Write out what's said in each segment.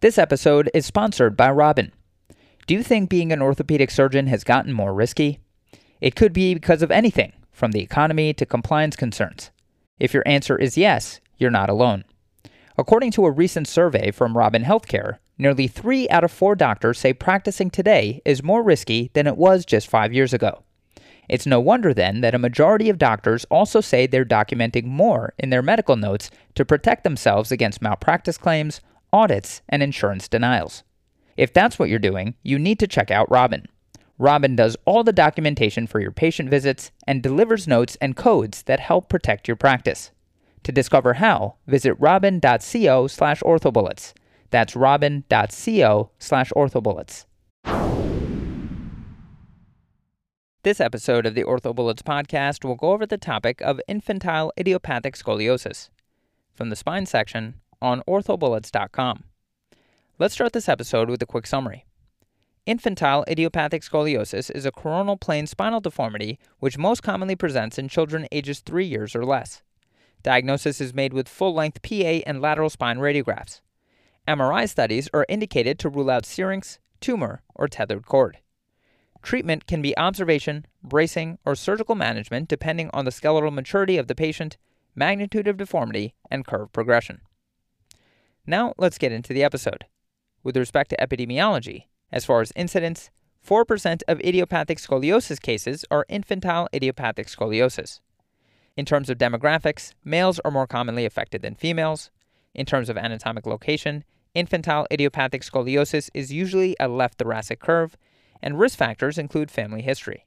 This episode is sponsored by Robin. Do you think being an orthopedic surgeon has gotten more risky? It could be because of anything, from the economy to compliance concerns. If your answer is yes, you're not alone. According to a recent survey from Robin Healthcare, nearly three out of four doctors say practicing today is more risky than it was just five years ago. It's no wonder then that a majority of doctors also say they're documenting more in their medical notes to protect themselves against malpractice claims, audits, and insurance denials. If that's what you're doing, you need to check out Robin. Robin does all the documentation for your patient visits and delivers notes and codes that help protect your practice. To discover how, visit robin.co slash orthobullets. That's robin.co slash orthobullets. This episode of the OrthoBullets podcast will go over the topic of infantile idiopathic scoliosis from the spine section on orthobullets.com. Let's start this episode with a quick summary. Infantile idiopathic scoliosis is a coronal plane spinal deformity which most commonly presents in children ages 3 years or less. Diagnosis is made with full length PA and lateral spine radiographs. MRI studies are indicated to rule out syrinx, tumor, or tethered cord. Treatment can be observation, bracing, or surgical management depending on the skeletal maturity of the patient, magnitude of deformity, and curve progression. Now let's get into the episode. With respect to epidemiology, as far as incidence, 4% of idiopathic scoliosis cases are infantile idiopathic scoliosis. In terms of demographics, males are more commonly affected than females. In terms of anatomic location, infantile idiopathic scoliosis is usually a left thoracic curve, and risk factors include family history.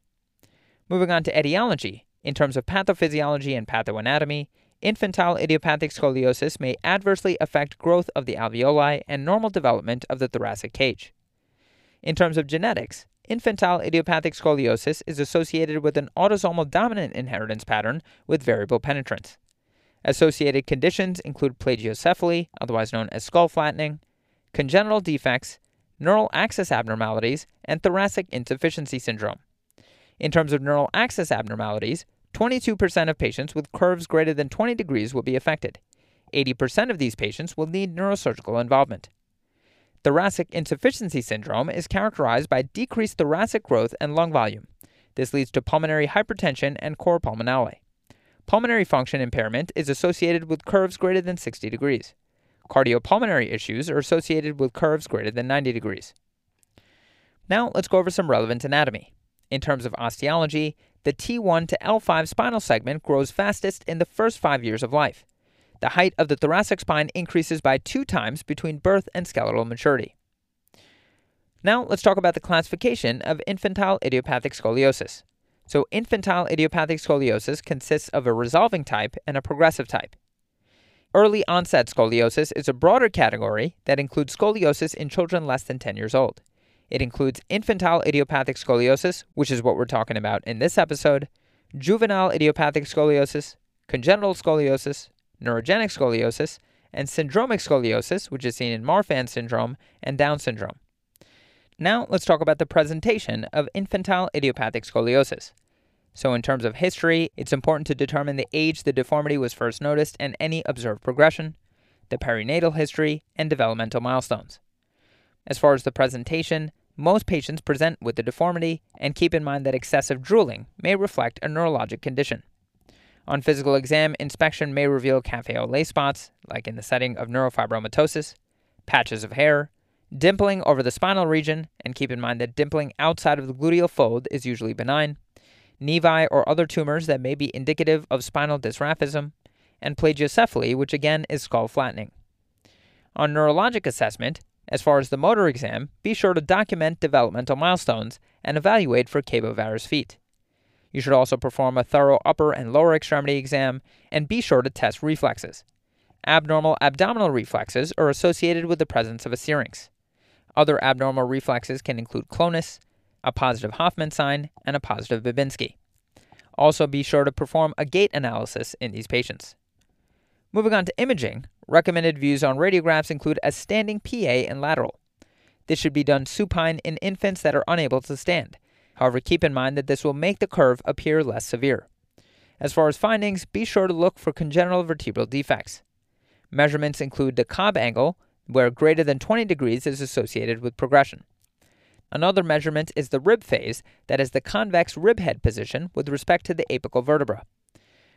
Moving on to etiology, in terms of pathophysiology and pathoanatomy, infantile idiopathic scoliosis may adversely affect growth of the alveoli and normal development of the thoracic cage. In terms of genetics, infantile idiopathic scoliosis is associated with an autosomal dominant inheritance pattern with variable penetrance. Associated conditions include plagiocephaly, otherwise known as skull flattening, congenital defects, neural axis abnormalities, and thoracic insufficiency syndrome. In terms of neural axis abnormalities, 22% of patients with curves greater than 20 degrees will be affected. 80% of these patients will need neurosurgical involvement. Thoracic insufficiency syndrome is characterized by decreased thoracic growth and lung volume. This leads to pulmonary hypertension and cor pulmonale. Pulmonary function impairment is associated with curves greater than 60 degrees. Cardiopulmonary issues are associated with curves greater than 90 degrees. Now let's go over some relevant anatomy. In terms of osteology, the T1 to L5 spinal segment grows fastest in the first five years of life. The height of the thoracic spine increases by two times between birth and skeletal maturity. Now let's talk about the classification of infantile idiopathic scoliosis. So, infantile idiopathic scoliosis consists of a resolving type and a progressive type. Early onset scoliosis is a broader category that includes scoliosis in children less than 10 years old. It includes infantile idiopathic scoliosis, which is what we're talking about in this episode, juvenile idiopathic scoliosis, congenital scoliosis, neurogenic scoliosis, and syndromic scoliosis, which is seen in Marfan syndrome and Down syndrome. Now, let's talk about the presentation of infantile idiopathic scoliosis. So, in terms of history, it's important to determine the age the deformity was first noticed and any observed progression, the perinatal history, and developmental milestones. As far as the presentation, most patients present with the deformity, and keep in mind that excessive drooling may reflect a neurologic condition. On physical exam, inspection may reveal cafe au lait spots, like in the setting of neurofibromatosis, patches of hair, dimpling over the spinal region, and keep in mind that dimpling outside of the gluteal fold is usually benign, nevi or other tumors that may be indicative of spinal dysraphism, and plagiocephaly, which again is skull flattening. On neurologic assessment, as far as the motor exam, be sure to document developmental milestones and evaluate for cavovarus feet. You should also perform a thorough upper and lower extremity exam and be sure to test reflexes. Abnormal abdominal reflexes are associated with the presence of a syrinx. Other abnormal reflexes can include clonus, a positive Hoffman sign, and a positive Babinski. Also, be sure to perform a gait analysis in these patients. Moving on to imaging, recommended views on radiographs include a standing PA and lateral. This should be done supine in infants that are unable to stand. However, keep in mind that this will make the curve appear less severe. As far as findings, be sure to look for congenital vertebral defects. Measurements include the Cobb angle, where greater than 20 degrees is associated with progression. Another measurement is the rib phase, that is the convex rib head position with respect to the apical vertebra.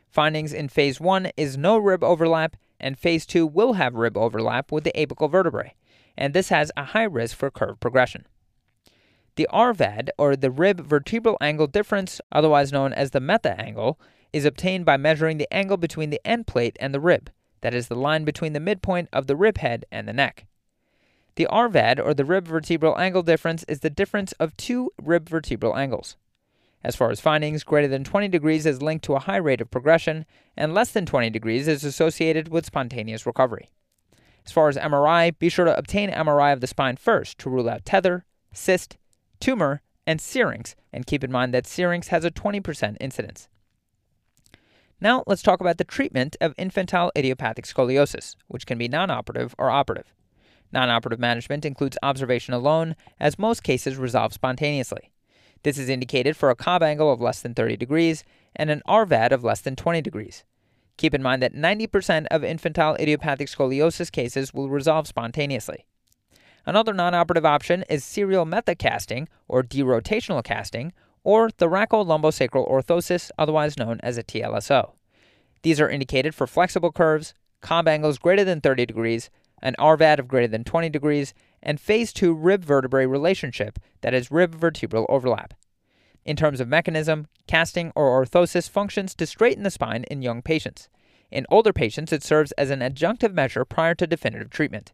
Findings in phase 1 is no rib overlap, and phase 2 will have rib overlap with the apical vertebrae, and this has a high risk for curve progression. The RVAD, or the rib vertebral angle difference, otherwise known as the Mehta angle, is obtained by measuring the angle between the end plate and the rib, that is the line between the midpoint of the rib head and the neck. The RVAD, or the rib vertebral angle difference, is the difference of two rib vertebral angles. As far as findings, greater than 20 degrees is linked to a high rate of progression, and less than 20 degrees is associated with spontaneous recovery. As far as MRI, be sure to obtain MRI of the spine first to rule out tether, cyst, tumor, and syrinx, and keep in mind that syrinx has a 20% incidence. Now, let's talk about the treatment of infantile idiopathic scoliosis, which can be non operative or operative. Non operative management includes observation alone, as most cases resolve spontaneously. This is indicated for a Cobb angle of less than 30 degrees and an RVAD of less than 20 degrees. Keep in mind that 90% of infantile idiopathic scoliosis cases will resolve spontaneously. Another non operative option is serial Mehta casting or derotational casting or thoracolumbosacral orthosis, otherwise known as a TLSO. These are indicated for flexible curves, Cobb angles greater than 30 degrees, an RVAD of greater than 20 degrees, and phase 2 rib vertebrae relationship, that is, rib vertebral overlap. In terms of mechanism, casting or orthosis functions to straighten the spine in young patients. In older patients, it serves as an adjunctive measure prior to definitive treatment.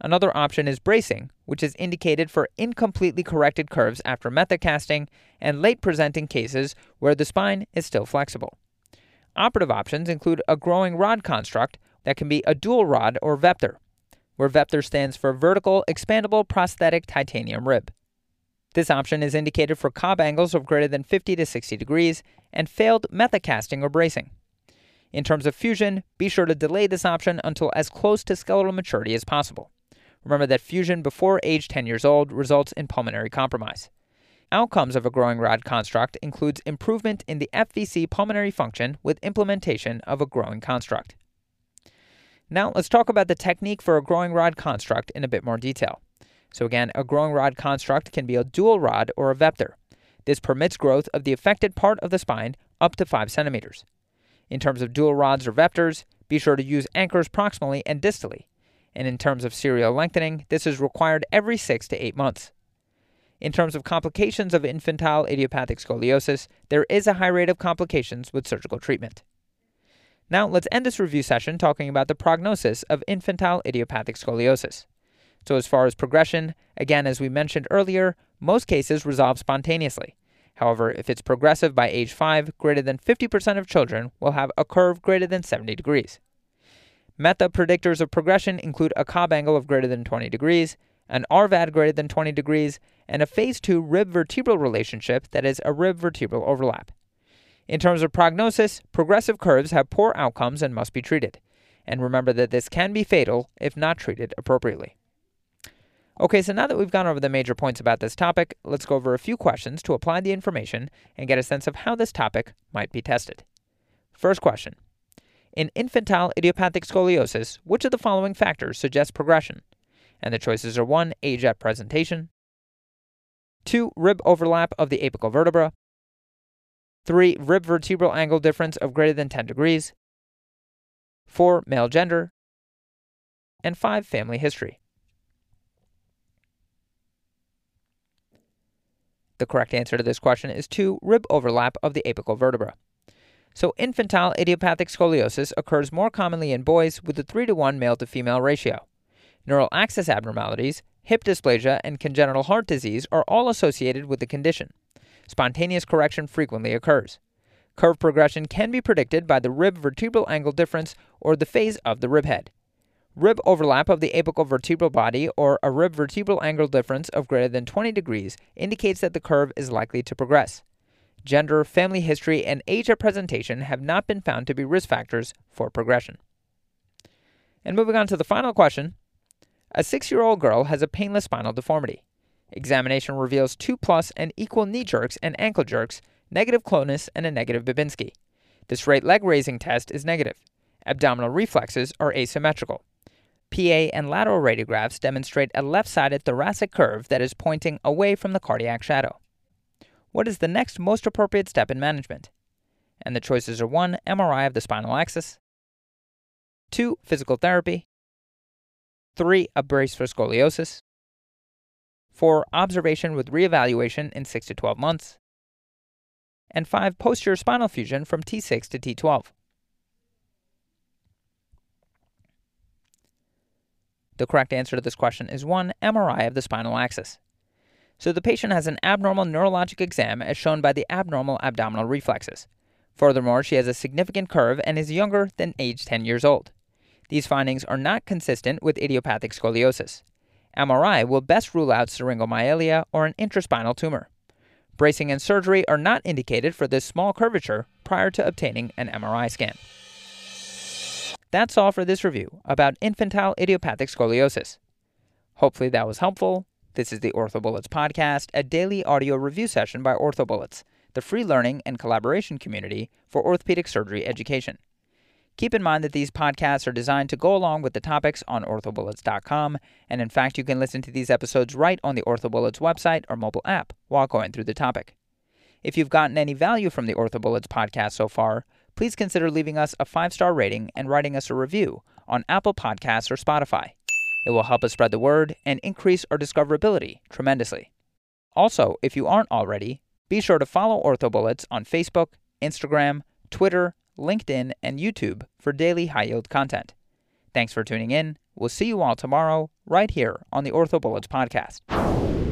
Another option is bracing, which is indicated for incompletely corrected curves after Mehta casting and late presenting cases where the spine is still flexible. Operative options include a growing rod construct that can be a dual rod or VEPTOR, where VEPTOR stands for Vertical Expandable Prosthetic Titanium Rib. This option is indicated for Cobb angles of greater than 50 to 60 degrees and failed Mehta casting or bracing. In terms of fusion, be sure to delay this option until as close to skeletal maturity as possible. Remember that fusion before age 10 years old results in pulmonary compromise. Outcomes of a growing rod construct includes improvement in the FVC pulmonary function with implementation of a growing construct. Now, let's talk about the technique for a growing rod construct in a bit more detail. So again, a growing rod construct can be a dual rod or a VEPTOR. This permits growth of the affected part of the spine up to 5 centimeters. In terms of dual rods or VEPTORs, be sure to use anchors proximally and distally and in terms of serial lengthening, this is required every six to eight months. In terms of complications of infantile idiopathic scoliosis, there is a high rate of complications with surgical treatment. Now, let's end this review session talking about the prognosis of infantile idiopathic scoliosis. So, as far as progression, again, as we mentioned earlier, most cases resolve spontaneously. However, if it's progressive by age 5, greater than 50% of children will have a curve greater than 70 degrees. Mehta predictors of progression include a Cobb angle of greater than 20 degrees, an RVAD greater than 20 degrees, and a phase 2 rib vertebral relationship that is a rib vertebral overlap. In terms of prognosis, progressive curves have poor outcomes and must be treated. And remember that this can be fatal if not treated appropriately. Okay, so now that we've gone over the major points about this topic, let's go over a few questions to apply the information and get a sense of how this topic might be tested. First question in infantile idiopathic scoliosis, which of the following factors suggests progression? And the choices are 1. Age at presentation, 2. Rib overlap of the apical vertebra, 3. Rib vertebral angle difference of greater than 10 degrees, 4. Male gender, and 5. Family history. The correct answer to this question is 2. Rib overlap of the apical vertebra. So, infantile idiopathic scoliosis occurs more commonly in boys with a 3 to 1 male to female ratio. Neural axis abnormalities, hip dysplasia, and congenital heart disease are all associated with the condition. Spontaneous correction frequently occurs. Curve progression can be predicted by the rib vertebral angle difference or the phase of the rib head. Rib overlap of the apical vertebral body or a rib vertebral angle difference of greater than 20 degrees indicates that the curve is likely to progress gender, family history, and age at presentation have not been found to be risk factors for progression. And moving on to the final question A six year old girl has a painless spinal deformity. Examination reveals 2 plus and equal knee jerks and ankle jerks, negative clonus, and a negative Babinski. This straight leg raising test is negative. Abdominal reflexes are asymmetrical. PA and lateral radiographs demonstrate a left sided thoracic curve that is pointing away from the cardiac shadow. What is the next most appropriate step in management? And the choices are 1. MRI of the spinal axis, 2. Physical therapy, 3. A brace for scoliosis, 4. Observation with reevaluation in 6 to 12 months, and 5. Posterior spinal fusion from T6 to T12. The correct answer to this question is 1. MRI of the spinal axis. So the patient has an abnormal neurologic exam as shown by the abnormal abdominal reflexes. Furthermore, she has a significant curve and is younger than age 10 years old. These findings are not consistent with idiopathic scoliosis. MRI will best rule out syringomyelia or an intraspinal tumor. Bracing and surgery are not indicated for this small curvature prior to obtaining an MRI scan. That's all for this review about infantile idiopathic scoliosis. Hopefully that was helpful. This is the OrthoBullets podcast, a daily audio review session by OrthoBullets, the free learning and collaboration community for orthopedic surgery education. Keep in mind that these podcasts are designed to go along with the topics on orthobullets.com, and in fact, you can listen to these episodes right on the OrthoBullets website or mobile app while going through the topic. If you've gotten any value from the OrthoBullets podcast so far, please consider leaving us a five star rating and writing us a review on Apple Podcasts or Spotify. It will help us spread the word and increase our discoverability tremendously. Also, if you aren't already, be sure to follow OrthoBullets on Facebook, Instagram, Twitter, LinkedIn, and YouTube for daily high yield content. Thanks for tuning in. We'll see you all tomorrow, right here on the OrthoBullets podcast.